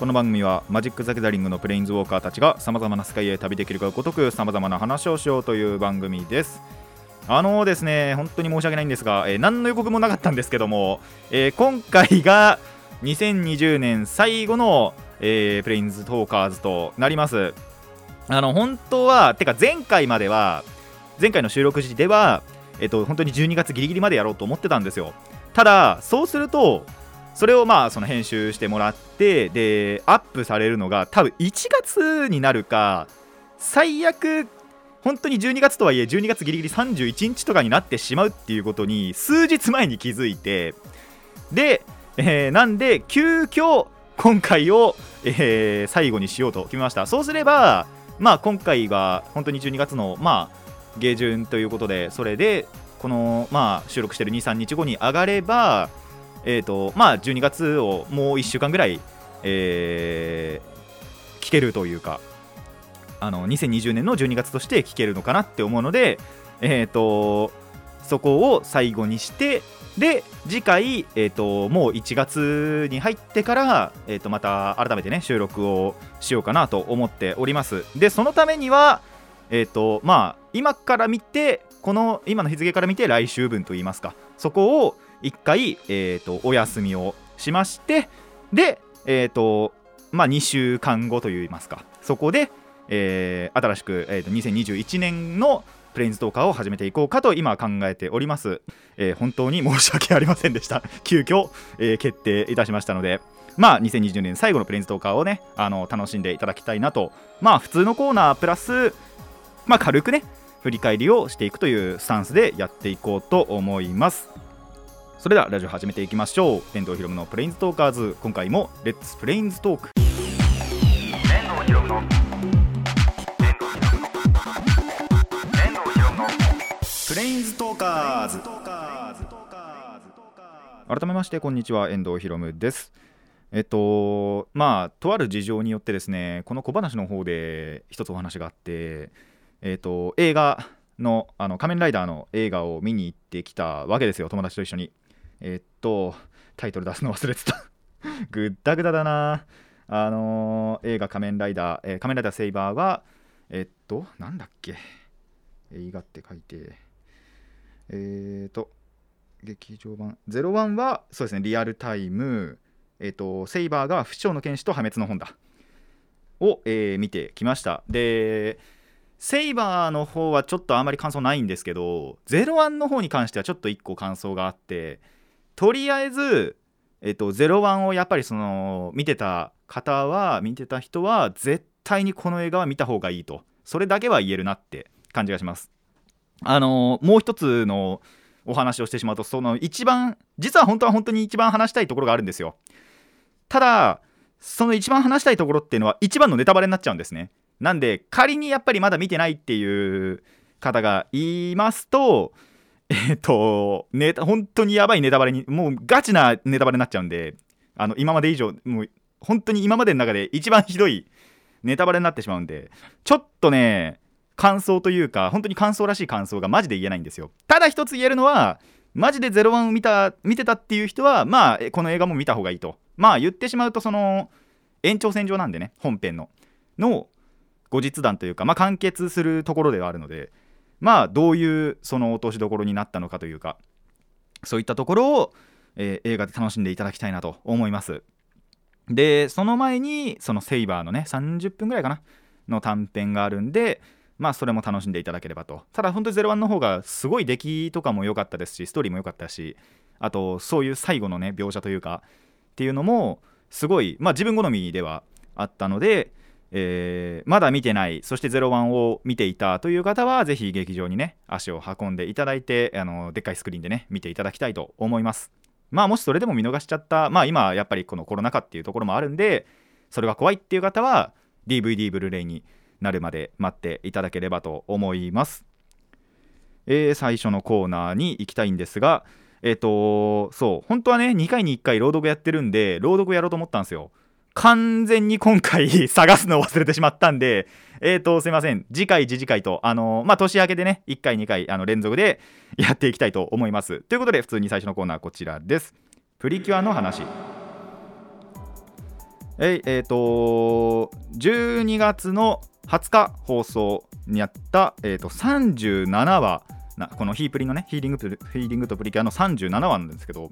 この番組はマジック・ザ・ギャザリングのプレインズウォーカーたちがさまざまな世界へ旅できるがごとくさまざまな話をしようという番組です。あのーですね本当に申し訳ないんですが、えー何の予告もなかったんですけども、えー今回が2020年最後の、えプレインズトーカーズとなります。あの本当はてか前回までは前回の収録時ではえっと本当に12月ギリギリまでやろうと思ってたんですよ。ただそうするとそれをまあその編集してもらってでアップされるのが多分1月になるか最悪本当に12月とはいえ12月ギリギリ31日とかになってしまうっていうことに数日前に気づいてで、えーなんで急遽今回を、えー最後にしようと決めました。そうすればまあ今回は本当に12月のまあ下旬ということでそれでこのまあ収録してる23日後に上がればえーとまあ、12月をもう1週間ぐらい、えー聞けるというかあの2020年の12月として聞けるのかなって思うので、えー、とそこを最後にしてで次回、えー、ともう1月に入ってから、えー、とまた改めてね収録をしようかなと思っております。でそのためにはえーとまあ、今から見てこの今の日付から見て来週分といいますかそこを1回、えー、とお休みをしましてで、えーとまあ、2週間後といいますかそこで、えー新しく、えーと2021年のプレインズトーカーを始めていこうかと今考えております、えー本当に申し訳ありませんでした。急遽、えー決定いたしましたのでまあ2020年最後のプレインズトーカーをねあの楽しんでいただきたいなと。まあ普通のコーナープラスまあ、軽くね振り返りをしていくというスタンスでやっていこうと思います。それではラジオ始めていきましょう。遠藤ひろむのプレインズトーカーズ。今回もレッツプレインズトーク遠藤ひろむのプレインズトーカーズ。改めましてこんにちは。遠藤ひろむです。えっとまあとある事情によってですねこの小話の方で一つお話があってえっと映画のあの仮面ライダーの映画を見に行ってきたわけですよ友達と一緒に。えっとタイトル出すの忘れてた。ぐったぐだだな。あの映画仮面ライダー、えー仮面ライダーセイバーはえっとなんだっけ。映画って書いて。えっと劇場版。01はそうですねリアルタイム。えっ、とセイバーが不死鳥の剣士と破滅の本だ。を、え見てきました。でセイバーの方はちょっとあんまり感想ないんですけど01の方に関してはちょっと1個感想があってとりあえずえっ、と01をやっぱりその見てた方は見てた人は絶対にこの映画は見た方がいいと。それだけは言えるなって感じがします。あのもう一つのお話をしてしまうとその一番実は本当は本当に一番話したいところがあるんですよ。ただその一番話したいところっていうのは一番のネタバレになっちゃうんですね。なんで仮にやっぱりまだ見てないっていう方がいますと えっ、とネタ本当にやばいネタバレにもうガチなネタバレになっちゃうんであの今まで以上もう本当に今までの中で一番ひどいネタバレになってしまうんでちょっとね感想というか本当に感想らしい感想がマジで言えないんですよ。ただ一つ言えるのはマジで01を見た見てたっていう人はまあこの映画も見た方がいいと。まあ言ってしまうとその延長線上なんでね本編の。の後日談というかまあ完結するところではあるのでまあどういうその落としどころになったのかというかそういったところを、えー映画で楽しんでいただきたいなと思います。でその前にそのセイバーのね30分ぐらいかなの短編があるんでまあそれも楽しんでいただければと。ただ本当に01の方がすごい出来とかも良かったですしストーリーも良かったしあとそういう最後のね描写というかっていうのもすごいまあ自分好みではあったので、えーまだ見てないそして01を見ていたという方はぜひ劇場にね足を運んでいただいてあのでっかいスクリーンでね見ていただきたいと思いますまあもしそれでも見逃しちゃったまあ今やっぱりこのコロナ禍っていうところもあるんでそれが怖いっていう方は DVD ブルーレイになるまで待っていただければと思います。えー最初のコーナーに行きたいんですが、えっ、とそう、本当はね、2回に1回朗読やってるんで、朗読やろうと思ったんですよ。完全に今回探すのを忘れてしまったんで、えーと、すいません。次回、次次回と、あのーまあ、年明けでね、1回、2回、あの、連続で やっていきたいと思います。ということで、普通に最初のコーナーはこちらです。プリキュアの話。えいえーと12月の20日放送にあった、えー、と37話なこのヒープリのねヒーリングヒーリングとプリキュアの37話なんですけど、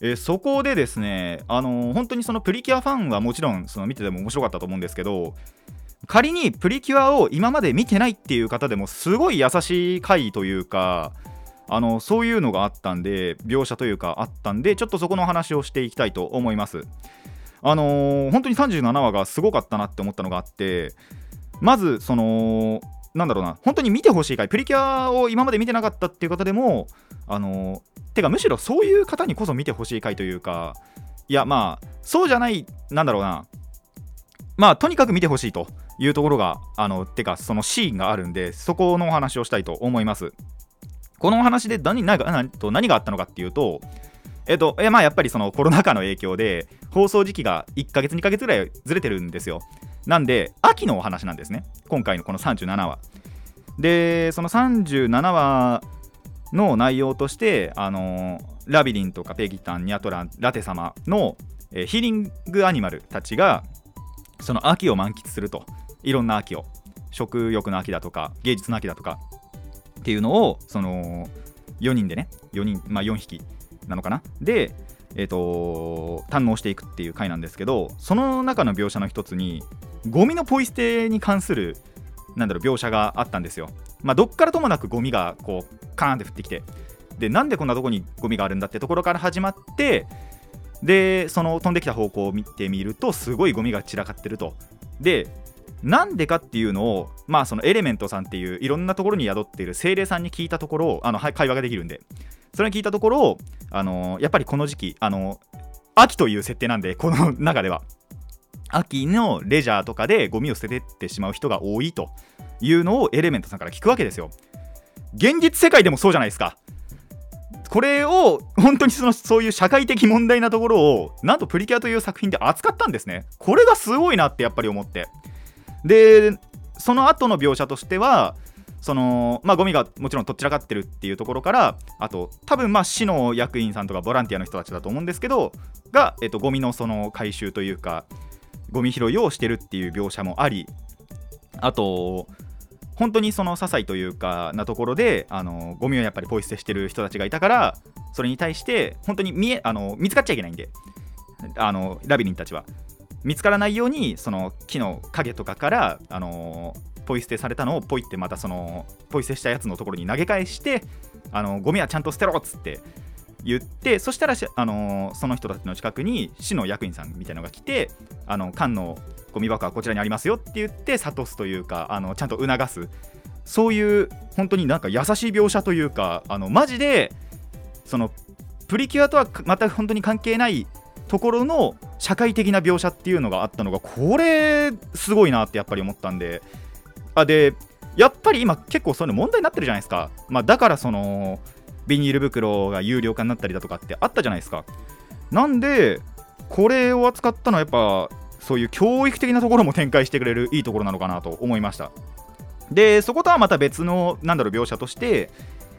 えーそこでですね、あのー本当にそのプリキュアファンはもちろんその見てても面白かったと思うんですけど仮にプリキュアを今まで見てないっていう方でもすごい優しい回というかあのそういうのがあったんで描写というかあったんでちょっとそこの話をしていきたいと思います。あのー本当に37話がすごかったなって思ったのがあってまずそのなんだろうな本当に見てほしい回プリキュアを今まで見てなかったっていう方でもあのてかむしろそういう方にこそ見てほしい回というかいやまあそうじゃないなんだろうな。まあとにかく見てほしいというところがあのてかそのシーンがあるんでそこのお話をしたいと思います。このお話で何何が何何があったのかっていうとえっと、えまあやっぱりそのコロナ禍の影響で放送時期が1ヶ月2ヶ月ぐらいずれてるんですよ。なんで秋のお話なんですね。今回のこの37話。でその37話の内容としてあのラビリンとかペギタンニャトランラテ様の、ヒーリングアニマルたちがその秋を満喫すると。いろんな秋を食欲の秋だとか芸術の秋だとかっていうのをその4人でね4人まあ4匹なのかな？でえ、と堪能していくっていう回なんですけどその中の描写の一つにゴミのポイ捨てに関するなんだろう描写があったんですよ。まあどっからともなくゴミがこうカーンって降ってきてでなんでこんなとこにゴミがあるんだってところから始まってでその飛んできた方向を見てみるとすごいゴミが散らかってると。でなんでかっていうのをまあそのエレメントさんっていういろんなところに宿っている精霊さんに聞いたところあのはい会話ができるんで。それに聞いたところあのやっぱりこの時期あの秋という設定なんでこの中では。秋のレジャーとかでゴミを捨ててってしまう人が多いというのをエレメントさんから聞くわけですよ。現実世界でもそうじゃないですか。これを本当にそのそういう社会的問題なところをなんとプリキュアという作品で扱ったんですね。これがすごいなってやっぱり思って。でその後の描写としてはそのまあゴミがもちろんとっちらかってるっていうところからあと多分まあ市の役員さんとかボランティアの人たちだと思うんですけどが、えっと、ゴミのその回収というかゴミ拾いをしてるっていう描写もありあと本当にその些細というかなところであのゴミをやっぱりポイ捨てしてる人たちがいたからそれに対して本当に見えあの見つかっちゃいけないんであのラビリンたちは。見つからないようにその木の影とかからあのポイ捨てされたのをポイってまたそのポイ捨てしたやつのところに投げ返してあのゴミはちゃんと捨てろっつって言ってそしたらあのその人たちの近くに市の役員さんみたいなのが来てあの缶のゴミ箱はこちらにありますよって言って諭すというかあのちゃんと促す。そういう本当になんか優しい描写というかあのマジでそのプリキュアとはまた本当に関係ないところの社会的な描写っていうのがあったのがこれすごいなってやっぱり思ったんで。あでやっぱり今結構そういうの問題になってるじゃないですか、まあ、だからそのビニール袋が有料化になったりだとかってあったじゃないですか。なんでこれを扱ったのはやっぱそういう教育的なところも展開してくれるいいところなのかなと思いました。でそことはまた別のなんだろう描写として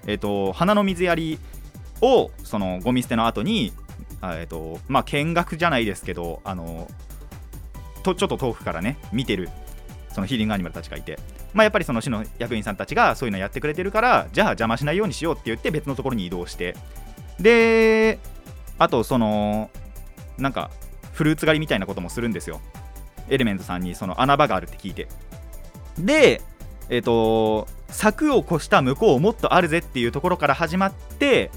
えっ、と花の水やりをそのゴミ捨ての後にあえっ、とまあ見学じゃないですけどあのとちょっと遠くからね見てるそのヒーリングアニマルたちがいて。まあやっぱりその市の役員さんたちがそういうのやってくれてるからじゃあ邪魔しないようにしようって言って別のところに移動して。であとそのなんかフルーツ狩りみたいなこともするんですよ。エレメントさんにその穴場があるって聞いて。でえっ、と柵を越した向こうもっとあるぜっていうところから始まって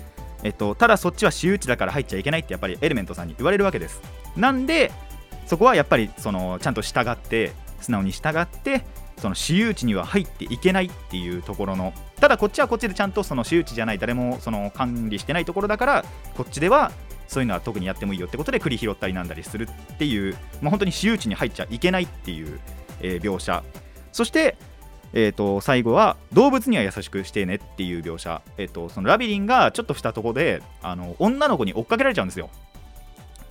えっと、ただそっちは私有地だから入っちゃいけないってやっぱりエレメントさんに言われるわけです。なんでそこはやっぱりそのちゃんと従って素直に従ってその私有地には入っていけないっていうところのただこっちはこっちでちゃんとその私有地じゃない誰もその管理してないところだからこっちではそういうのは特にやってもいいよってことで栗拾ったりなんだりするっていう、まあ、本当に私有地に入っちゃいけないっていう、えー描写。そしてえー、と最後は動物には優しくしてねっていう描写、えー、とそのラビリンがちょっとしたとこであの女の子に追っかけられちゃうんですよ。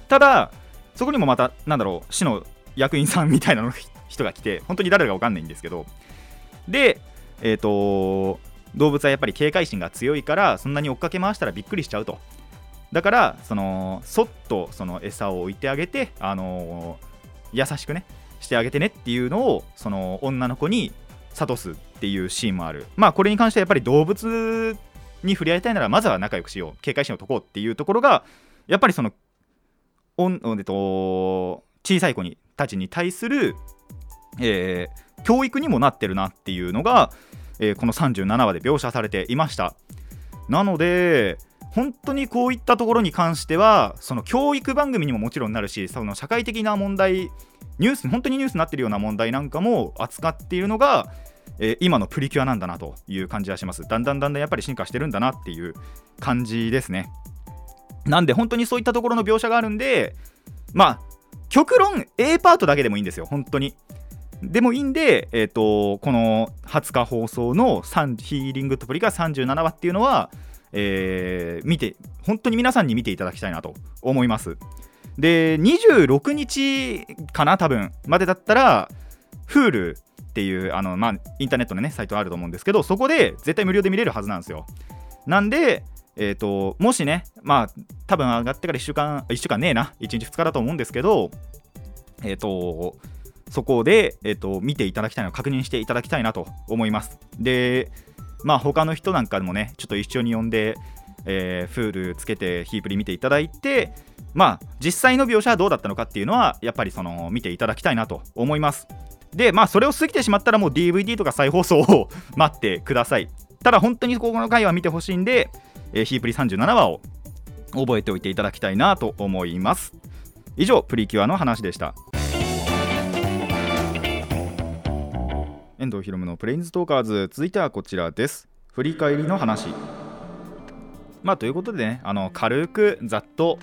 ただそこにもまたなんだろう市の役員さんみたいなの人が来て本当に誰か分かんないんですけど。でえっ、ー、と動物はやっぱり警戒心が強いからそんなに追っかけ回したらびっくりしちゃうと。だからそのそっとその餌を置いてあげてあの優しくねしてあげてねっていうのをその女の子に諭すっていうシーンもある。まあこれに関してはやっぱり動物に触れ合いたいならまずは仲良くしよう。警戒心を解こうっていうところがやっぱりそのおん、えっと、小さい子にたちに対する、えー、教育にもなってるなっていうのが、えー、この37話で描写されていました。なので本当にこういったところに関してはその教育番組にももちろんなるしその社会的な問題ニュース本当にニュースになってるような問題なんかも扱っているのが、えー、今のプリキュアなんだなという感じはします。だんだんだんだんやっぱり進化してるんだなっていう感じですね。なんで本当にそういったところの描写があるんでまあ極論 A パートだけでもいいんですよ。本当に。でもいいんで、えーと、この20日放送のヒーリングとプリが37話っていうのは、えー、見て本当に皆さんに見ていただきたいなと思います。で26日かな多分までだったら Hulu っていうあの、まあ、インターネットのねサイトあると思うんですけどそこで絶対無料で見れるはずなんですよ。なんでえーと、もしね、まあ、多分上がってから1週間、1週間ねえな、1日2日だと思うんですけど、え、ー、と、そこで、えーと、見ていただきたいの、確認していただきたいなと思います。で、まあ、他の人なんかもね、ちょっと一緒に呼んで、えー、フールつけてヒープリ見ていただいて、まあ、実際の描写はどうだったのかっていうのは、やっぱりその見ていただきたいなと思います。で、まあ、それを過ぎてしまったら、もう DVD とか再放送を 待ってください。ただ、本当にここの回は見てほしいんで、えー、ヒープリ37話を覚えておいていただきたいなと思います。以上、プリキュアの話でした。遠藤ひろむのプレインズトーカーズ。続いてはこちらです。振り返りの話。まあということでねあの軽くざっと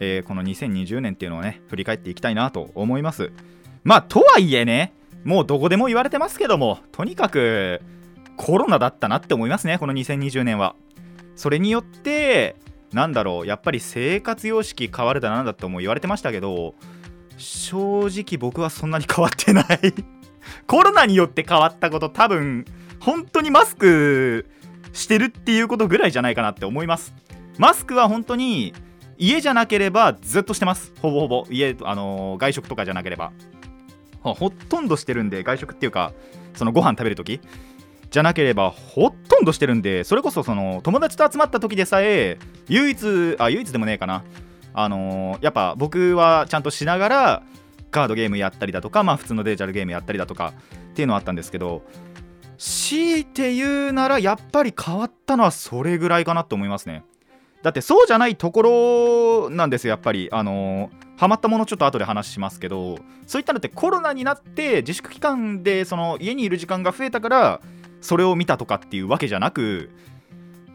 えー、この2020年っていうのをね振り返っていきたいなと思います。まあとはいえねもうどこでも言われてますけどもとにかくコロナだったなって思いますねこの2020年は。それによってなんだろうやっぱり生活様式変わるだなんだっても言われてましたけど正直僕はそんなに変わってない。コロナによって変わったこと多分本当にマスクしてるっていうことぐらいじゃないかなって思います。マスクは本当に家じゃなければずっとしてます。ほぼほぼ。家、あのー、外食とかじゃなければ。ほとんどしてるんで外食っていうかそのご飯食べるときじゃなければほとんどしてるんでそれこそその友達と集まった時でさえ唯一あ唯一でもねえかな。あのー、やっぱ僕はちゃんとしながらカードゲームやったりだとかまあ普通のデジタルゲームやったりだとかっていうのはあったんですけど強いて言うならやっぱり変わったのはそれぐらいかなと思いますね。だってそうじゃないところなんですよやっぱり。あのー、ハマったものちょっと後で話しますけどそういったのってコロナになって自粛期間でその家にいる時間が増えたからそれを見たとかっていうわけじゃなく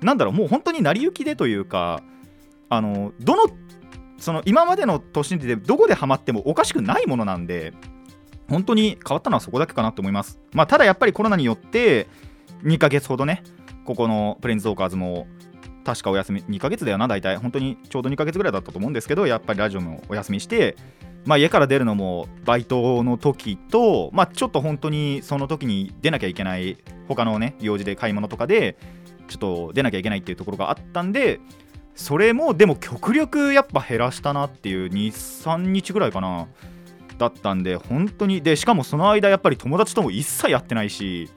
なんだろうもう本当に成り行きでというかあのどのその今までの年でどこでハマってもおかしくないものなんで本当に変わったのはそこだけかなと思います。まあただやっぱりコロナによって2ヶ月ほどねここのプレーンズオーカーズも確かお休み2ヶ月だよな大体。本当にちょうど2ヶ月ぐらいだったと思うんですけどやっぱりラジオもお休みしてまあ、家から出るのもバイトの時と、まあ、ちょっと本当にその時に出なきゃいけない他のね用事で買い物とかでちょっと出なきゃいけないっていうところがあったんでそれもでも極力やっぱ減らしたなっていう23日ぐらいかなだったんで本当にでしかもその間やっぱり友達とも一切やってないし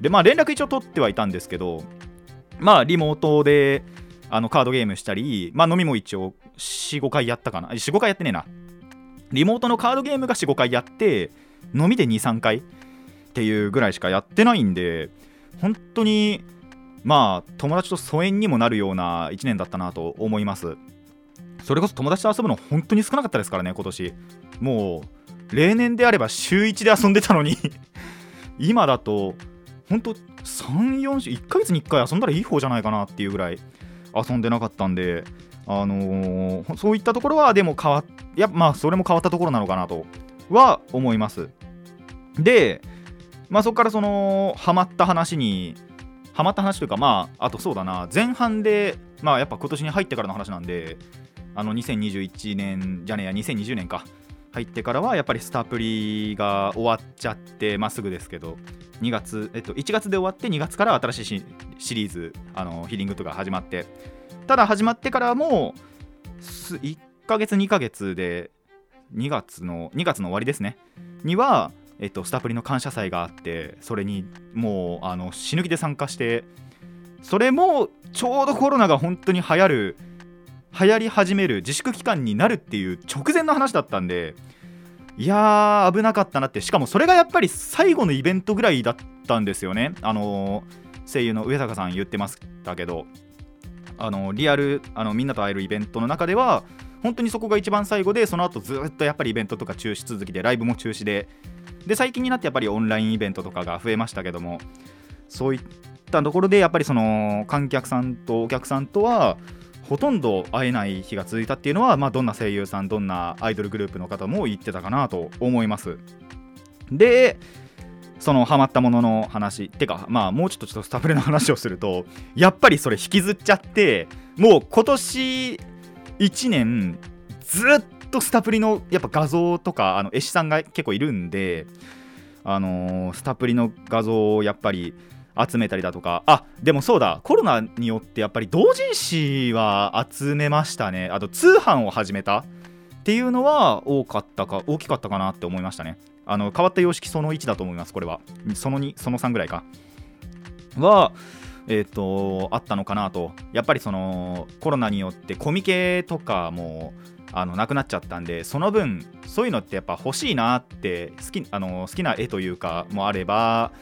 でまあ連絡一応取ってはいたんですけどまあリモートであのカードゲームしたり、まあ、飲みも一応45回やったかな。45回やってねえな。リモートのカードゲームが45回やって飲みで23回っていうぐらいしかやってないんで本当にまあ友達と疎遠にもなるような1年だったなと思います。それこそ友達と遊ぶの本当に少なかったですからね今年。もう例年であれば週1で遊んでたのに。今だと本当34週1ヶ月に1回遊んだらいい方じゃないかなっていうぐらい遊んでなかったんであのー、そういったところはでも変わっやまあそれも変わったところなのかなとは思います。でまあそこからそのハマった話にハマった話というかまああとそうだな前半でまあやっぱ今年に入ってからの話なんであの2021年じゃねえや2020年か。入ってからはやっぱりスタプリが終わっちゃってまあすぐですけど。2月、えっと、1月で終わって2月から新しいシリーズあのヒーリングとか始まって。ただ始まってからもす1ヶ月2ヶ月で2月の2月の終わりですね。には、えっと、スタプリの感謝祭があってそれにもうあの死ぬ気で参加してそれもちょうどコロナが本当に流行る流行り始める自粛期間になるっていう直前の話だったんでいやー危なかったなって。しかもそれがやっぱり最後のイベントぐらいだったんですよね。あのー声優の上坂さん言ってましたけど。あのリアルあのみんなと会えるイベントの中では本当にそこが一番最後でその後ずっとやっぱりイベントとか中止続きでライブも中止で。で最近になってやっぱりオンラインイベントとかが増えましたけどもそういったところでやっぱりその観客さんとお客さんとはほとんど会えない日が続いたっていうのは、まあ、どんな声優さんどんなアイドルグループの方も言ってたかなと思います。でそのハマったものの話ってかまあもうちょっとちょっとスタッフレの話をするとやっぱりそれ引きずっちゃってもう今年1年ずっとスタプリのやっぱ画像とかあの絵師さんが結構いるんであのースタプリの画像をやっぱり集めたりだとか。あでもそうだ。コロナによってやっぱり同人誌は集めましたね。あと通販を始めた。っていうのは多かったか大きかったかなって思いましたね。あの変わった様式その1だと思いますこれは。その2その3ぐらいか。はえっ、とあったのかなと。やっぱりそのコロナによってコミケとかもあのなくなっちゃったんでその分そういうのってやっぱ欲しいなって好きあの好きな絵というかもあれば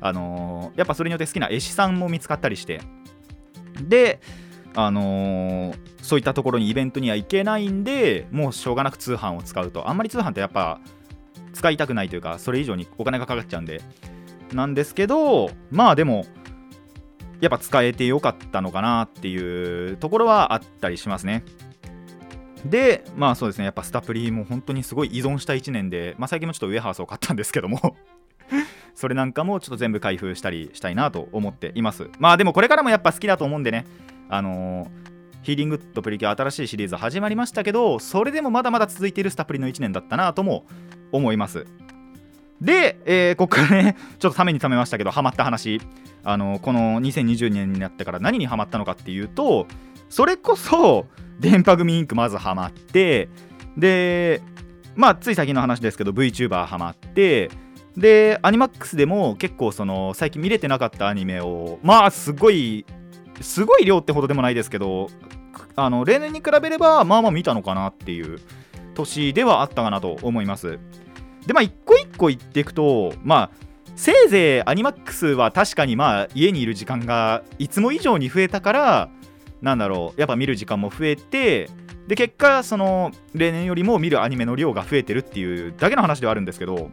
あのやっぱそれによって好きな絵師さんも見つかったりして。であのーそういったところにイベントには行けないんでもうしょうがなく通販を使うと。あんまり通販ってやっぱ使いたくないというかそれ以上にお金がかかっちゃうんで。なんですけどまあでもやっぱ使えてよかったのかなっていうところはあったりしますね。でまあそうですね。やっぱスタプリも本当にすごい依存した1年で、まあ、最近もちょっとウエハースを買ったんですけども。それなんかもちょっと全部開封したりしたいなと思っています。まあでもこれからもやっぱ好きだと思うんでね。あのーヒーリングとプリキュア新しいシリーズ始まりましたけどそれでもまだまだ続いているスタプリの1年だったなとも思います。で、えーここからね ちょっとためにためましたけどハマった話。あのこの2020年になってから何にハマったのかっていうとそれこそ電波組インクまずハマってでまあつい最近の話ですけど VTuber ハマってでアニマックスでも結構その最近見れてなかったアニメをまあすごいすごい量ってほどでもないですけどあの例年に比べればまあまあ見たのかなっていう年ではあったかなと思います。でまあ一個一個言っていくとまあせいぜいアニマックスは確かにまあ家にいる時間がいつも以上に増えたからなんだろうやっぱ見る時間も増えてで結果その例年よりも見るアニメの量が増えてるっていうだけの話ではあるんですけど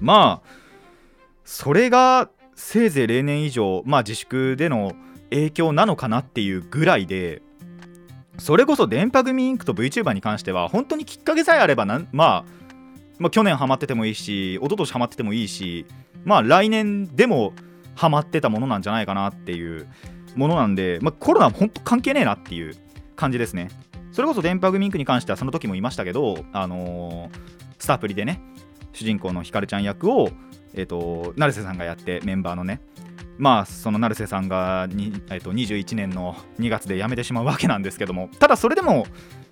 まあそれがせいぜい例年以上まあ自粛での影響なのかなっていうぐらいでそれこそ電波組インクと VTuber に関しては本当にきっかけさえあればな、まあ、まあ去年ハマっててもいいし一昨年ハマっててもいいしまあ来年でもハマってたものなんじゃないかなっていうものなんで、まあ、コロナは本当関係ねえなっていう感じですね。それこそ電波組インクに関してはその時も言いましたけどあのースタプリでね主人公のひかるちゃん役をえっ、と成瀬さんがやってメンバーのね。まあその成瀬さんがに、えー、と21年の2月で辞めてしまうわけなんですけども。ただそれでも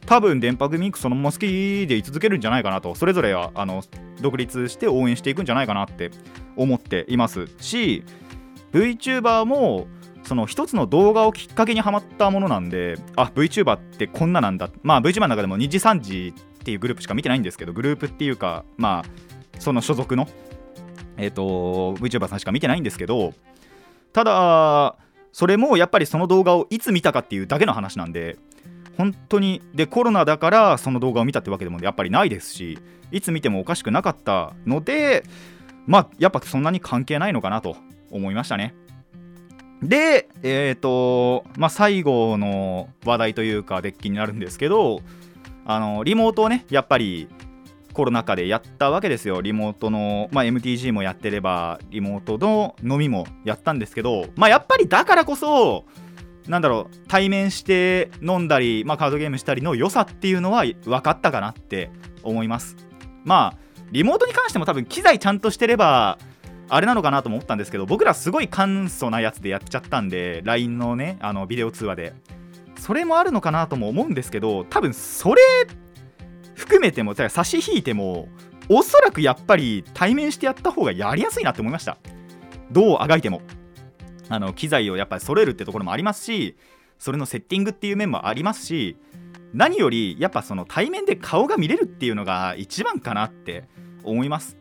多分電波組インクそのまま好きで居続けるんじゃないかなと。それぞれはあの独立して応援していくんじゃないかなって思っていますし VTuber もその一つの動画をきっかけにハマったものなんであ VTuber ってこんななんだ。まあ VTuber の中でも2次3次っていうグループしか見てないんですけどグループっていうかまあその所属のえっ、と VTuber さんしか見てないんですけどただそれもやっぱりその動画をいつ見たかっていうだけの話なんで本当にでコロナだからその動画を見たってわけでもやっぱりないですしいつ見てもおかしくなかったのでまあやっぱそんなに関係ないのかなと思いましたね。でえっ、とまあ最後の話題というかデッキになるんですけどあのリモートをねやっぱりコロナ禍でやったわけですよ。リモートの、まあ、MTG もやってればリモートの飲みもやったんですけどまあやっぱりだからこそなんだろう対面して飲んだり、まあ、カードゲームしたりの良さっていうのは分かったかなって思います。まあリモートに関しても多分機材ちゃんとしてればあれなのかなと思ったんですけど僕らすごい簡素なやつでやっちゃったんで LINE のねあのビデオ通話で。それもあるのかなとも思うんですけど多分それ含めても差し引いてもおそらくやっぱり対面してやった方がやりやすいなって思いました。どうあがいても。あの機材をやっぱり揃えるってところもありますしそれのセッティングっていう面もありますし何よりやっぱその対面で顔が見れるっていうのが一番かなって思います。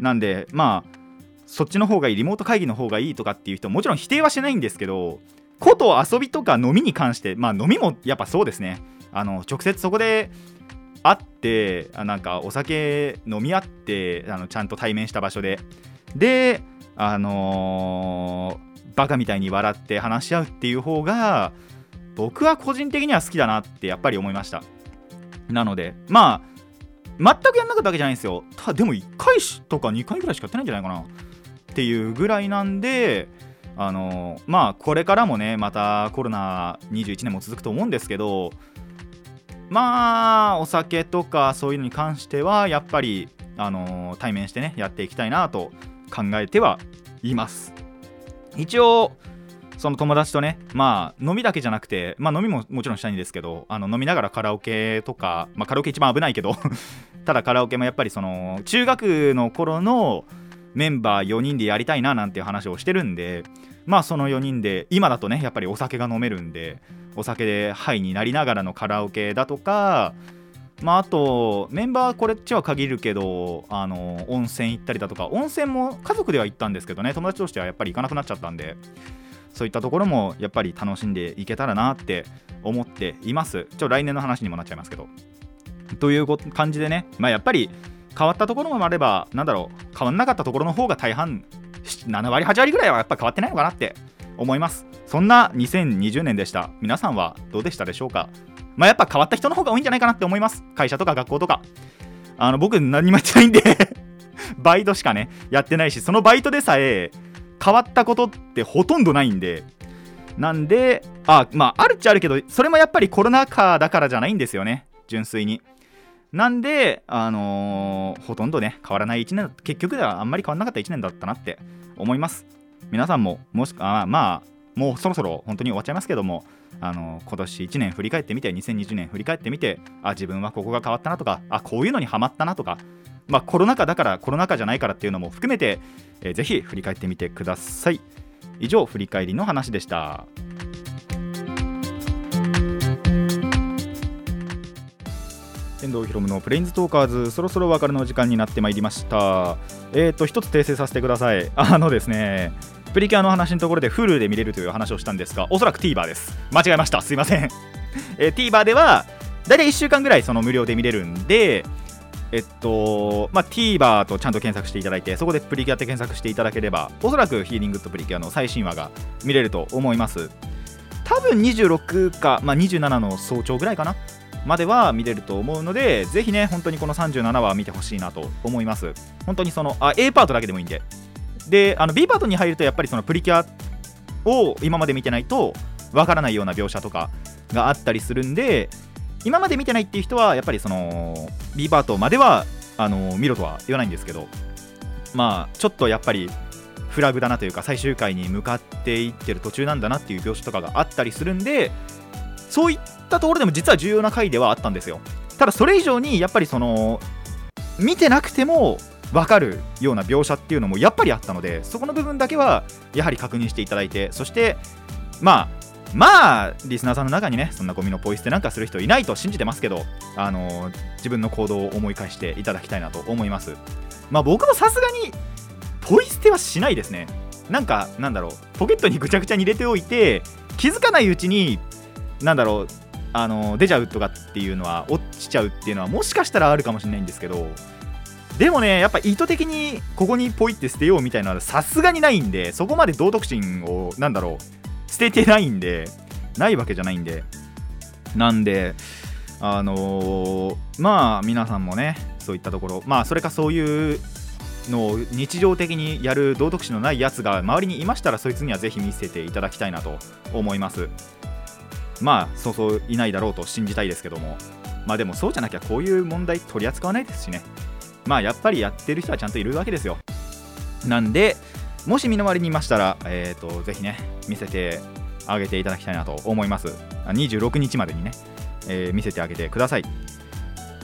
なんでまあそっちの方がいいリモート会議の方がいいとかっていう人もちろん否定はしないんですけどこと遊びとか飲みに関してまあ飲みもやっぱそうですね。あの直接そこで会ってあなんかお酒飲み合ってあのちゃんと対面した場所で。であのー、バカみたいに笑って話し合うっていう方が僕は個人的には好きだなってやっぱり思いました。なのでまあ全くやんなかったわけじゃないんですよ。ただでも1回とか2回ぐらいしかやってないんじゃないかな。っていうぐらいなんであのまあこれからもねまたコロナ21年も続くと思うんですけどまあお酒とかそういうのに関してはやっぱりあの対面してねやっていきたいなと考えてはいます。一応その友達とねまあ飲みだけじゃなくてまあ飲みももちろんしたいんですけどあの飲みながらカラオケとかまあカラオケ一番危ないけど ただカラオケもやっぱりその中学の頃のメンバー4人でやりたいななんていう話をしてるんでまあその4人で今だとねやっぱりお酒が飲めるんでお酒でハイになりながらのカラオケだとかまあ、あとメンバーこれっちは限るけどあの温泉行ったりだとか温泉も家族では行ったんですけどね友達としてはやっぱり行かなくなっちゃったんでそういったところもやっぱり楽しんでいけたらなって思っています。ちょ来年の話にもなっちゃいますけど。という感じでねまあやっぱり変わったところもあればなんだろう変わんなかったところの方が大半7割8割ぐらいはやっぱ変わってないのかなって思います。そんな2020年でした。皆さんはどうでしたでしょうか？まあやっぱ変わった人の方が多いんじゃないかなって思います。会社とか学校とか。あの僕何もやってないんで バイトしかねやってないしそのバイトでさえ変わったことってほとんどないんで。なんであまああるっちゃあるけどそれもやっぱりコロナ禍だからじゃないんですよね。純粋に。なんで、あのー、ほとんどね、変わらない1年、結局ではあんまり変わらなかった1年だったなって思います。皆さんも、もしあまあ、もうそろそろ本当に終わっちゃいますけども、あのー、今年1年振り返ってみて、2020年振り返ってみて、あ、自分はここが変わったなとか、あ、こういうのにはまったなとか、まあ、コロナ禍だから、コロナ禍じゃないからっていうのも含めて、えー、ぜひ振り返ってみてください。以上、振り返りの話でした。遠藤ひろむのプレインズトーカーズそろそろお別れの時間になってまいりました。えっ、ー、と一つ訂正させてください。あのですねプリキュアの話のところで Hulu で見れるという話をしたんですがおそらく TVer です。間違えました。すいません、えー、TVer ではだいたい1週間ぐらいその無料で見れるんでえっと、まあ、TVer とちゃんと検索していただいて、そこでプリキュアって検索していただければ、おそらくヒーリングとプリキュアの最新話が見れると思います。多分26か、まあ、27の早朝ぐらいかな。までは見れると思うので、ぜひね、本当にこの37話見てほしいなと思います。本当にその、あ、A パートだけでもいいんで。で、あの B パートに入ると、やっぱりそのプリキュアを今まで見てないと、わからないような描写とかがあったりするんで、今まで見てないっていう人は、やっぱりその B パートまではあの見ろとは言わないんですけど、まあ、ちょっとやっぱりフラグだなというか、最終回に向かっていってる途中なんだなっていう描写とかがあったりするんで、そういったたところでも実は重要な回ではあったんですよ。ただそれ以上にやっぱりその見てなくても分かるような描写っていうのもやっぱりあったのでそこの部分だけはやはり確認していただいてそしてまあまあリスナーさんの中にねそんなゴミのポイ捨てなんかする人いないと信じてますけどあの自分の行動を思い返していただきたいなと思います。まあ僕もさすがにポイ捨てはしないですね。なんかなんだろうポケットにぐちゃぐちゃに入れておいて気づかないうちになんだろうあの出ちゃうとかっていうのは落ちちゃうっていうのはもしかしたらあるかもしれないんですけどでもねやっぱ意図的にここにポイって捨てようみたいなのはさすがにないんでそこまで道徳心をなんだろう捨ててないんでないわけじゃないんで。なんであのー、まあ皆さんもねそういったところまあそれかそういうのを日常的にやる道徳心のないやつが周りにいましたらそいつにはぜひ見せていただきたいなと思います。まあそうそういないだろうと信じたいですけども。まあでもそうじゃなきゃこういう問題取り扱わないですしね。まあやっぱりやってる人はちゃんといるわけですよ。なんでもし身の回りにいましたら、えーと、ぜひね見せてあげていただきたいなと思います。26日までにね、えー、見せてあげてください。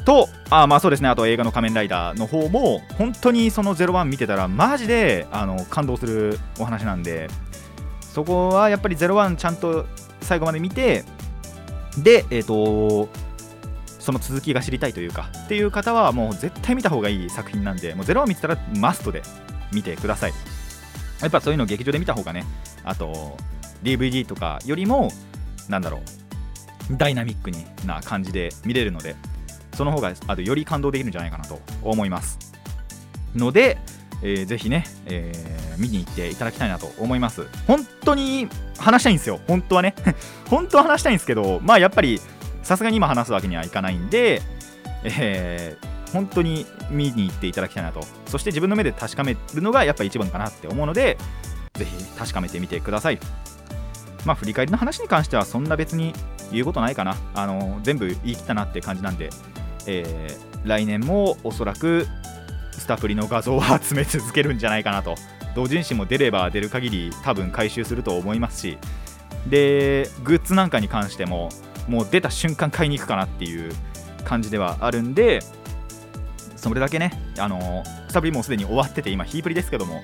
とあまあそうですね。あと映画の「仮面ライダー」の方も本当にその01見てたらマジであの感動するお話なんでそこはやっぱり01ちゃんと最後まで見てでえっ、ー、とその続きが知りたいというかっていう方はもう絶対見た方がいい作品なんでもう01見てたらマストで見てください。やっぱそういうのを劇場で見た方がねあと DVD とかよりもなんだろうダイナミックにな感じで見れるのでその方があとより感動できるんじゃないかなと思います。ので、えー、ぜひね、えー、見に行っていただきたいなと思います。本当に話したいんですよ。本当はね。本当は話したいんですけどまあやっぱりさすがに今話すわけにはいかないんで、えー、本当に見に行っていただきたいなと。そして自分の目で確かめるのがやっぱ一番かなって思うのでぜひ確かめてみてください。まあ振り返りの話に関してはそんな別に言うことないかな。あの全部言い切ったなって感じなんでえー、来年もおそらくスタプリの画像を集め続けるんじゃないかなと。同人誌も出れば出る限り多分回収すると思いますし。でグッズなんかに関してももう出た瞬間買いに行くかなっていう感じではあるんでそれだけねあのスタプリもうすでに終わってて今ヒープリですけども。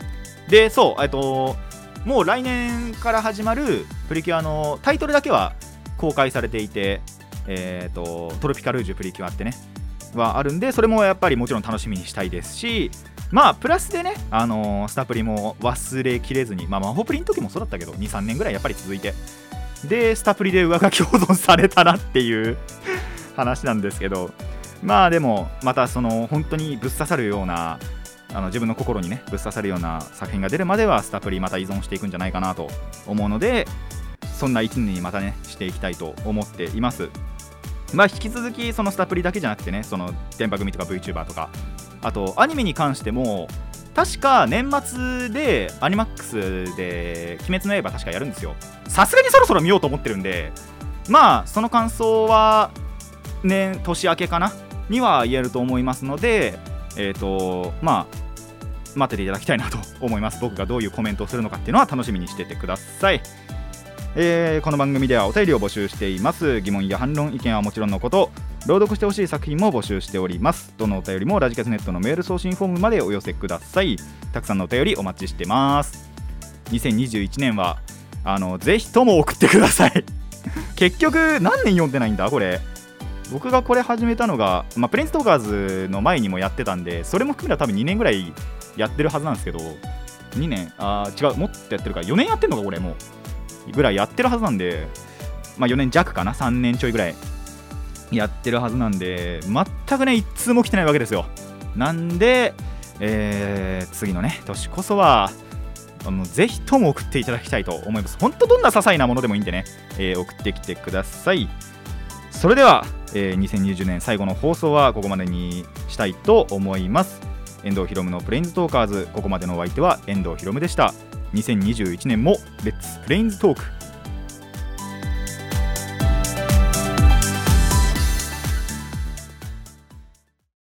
でそうえっともう来年から始まるプリキュアのタイトルだけは公開されていてえーと、トロピカルージュプリキュアってね。はあるんでそれもやっぱりもちろん楽しみにしたいですしまあプラスでね、あのー、スタプリも忘れきれずに、まあ、魔法プリの時もそうだったけど23年ぐらいやっぱり続いてでスタプリで上書き保存されたなっていう 話なんですけどまあでもまたその本当にぶっ刺さるようなあの自分の心にねぶっ刺さるような作品が出るまではスタプリまた依存していくんじゃないかなと思うのでそんな1年にまたねしていきたいと思っています。まあ、引き続きそのスタプリだけじゃなくてねその電波組とか VTuber とかあとアニメに関しても確か年末でアニマックスで「鬼滅の刃」確かやるんですよ。さすがにそろそろ見ようと思ってるんでまあその感想はね年明けかなには言えると思いますのでえっ、ー、とまあ待ってていただきたいなと思います。僕がどういうコメントをするのかっていうのは楽しみにしててください。えー、この番組ではお便りを募集しています。疑問や反論意見はもちろんのこと朗読してほしい作品も募集しております。どのお便りもラジカセネットのメール送信フォームまでお寄せください。たくさんのお便りお待ちしてます。2021年はあのぜひとも送ってください。結局何年読んでないんだこれ。僕がこれ始めたのが、まあ、プレインストーカーズの前にもやってたんでそれも含めたら多分2年ぐらいやってるはずなんですけど2年？あ違うもっとやってるから4年やってんのかこれもう。ぐらいやってるはずなんで、まあ、4年弱かな、3年ちょいぐらいやってるはずなんで、全くね、一通も来てないわけですよ。なんで、えー、次のね、年こそは、あのぜひとも送っていただきたいと思います。本当どんな些細なものでもいいんでね、えー、送ってきてください。それでは、えー、2020年最後の放送はここまでにしたいと思います。遠藤ひろむのプレインズトーカーズ、ここまでのお相手は遠藤ひろむでした。2021年もレッツプレインズトーク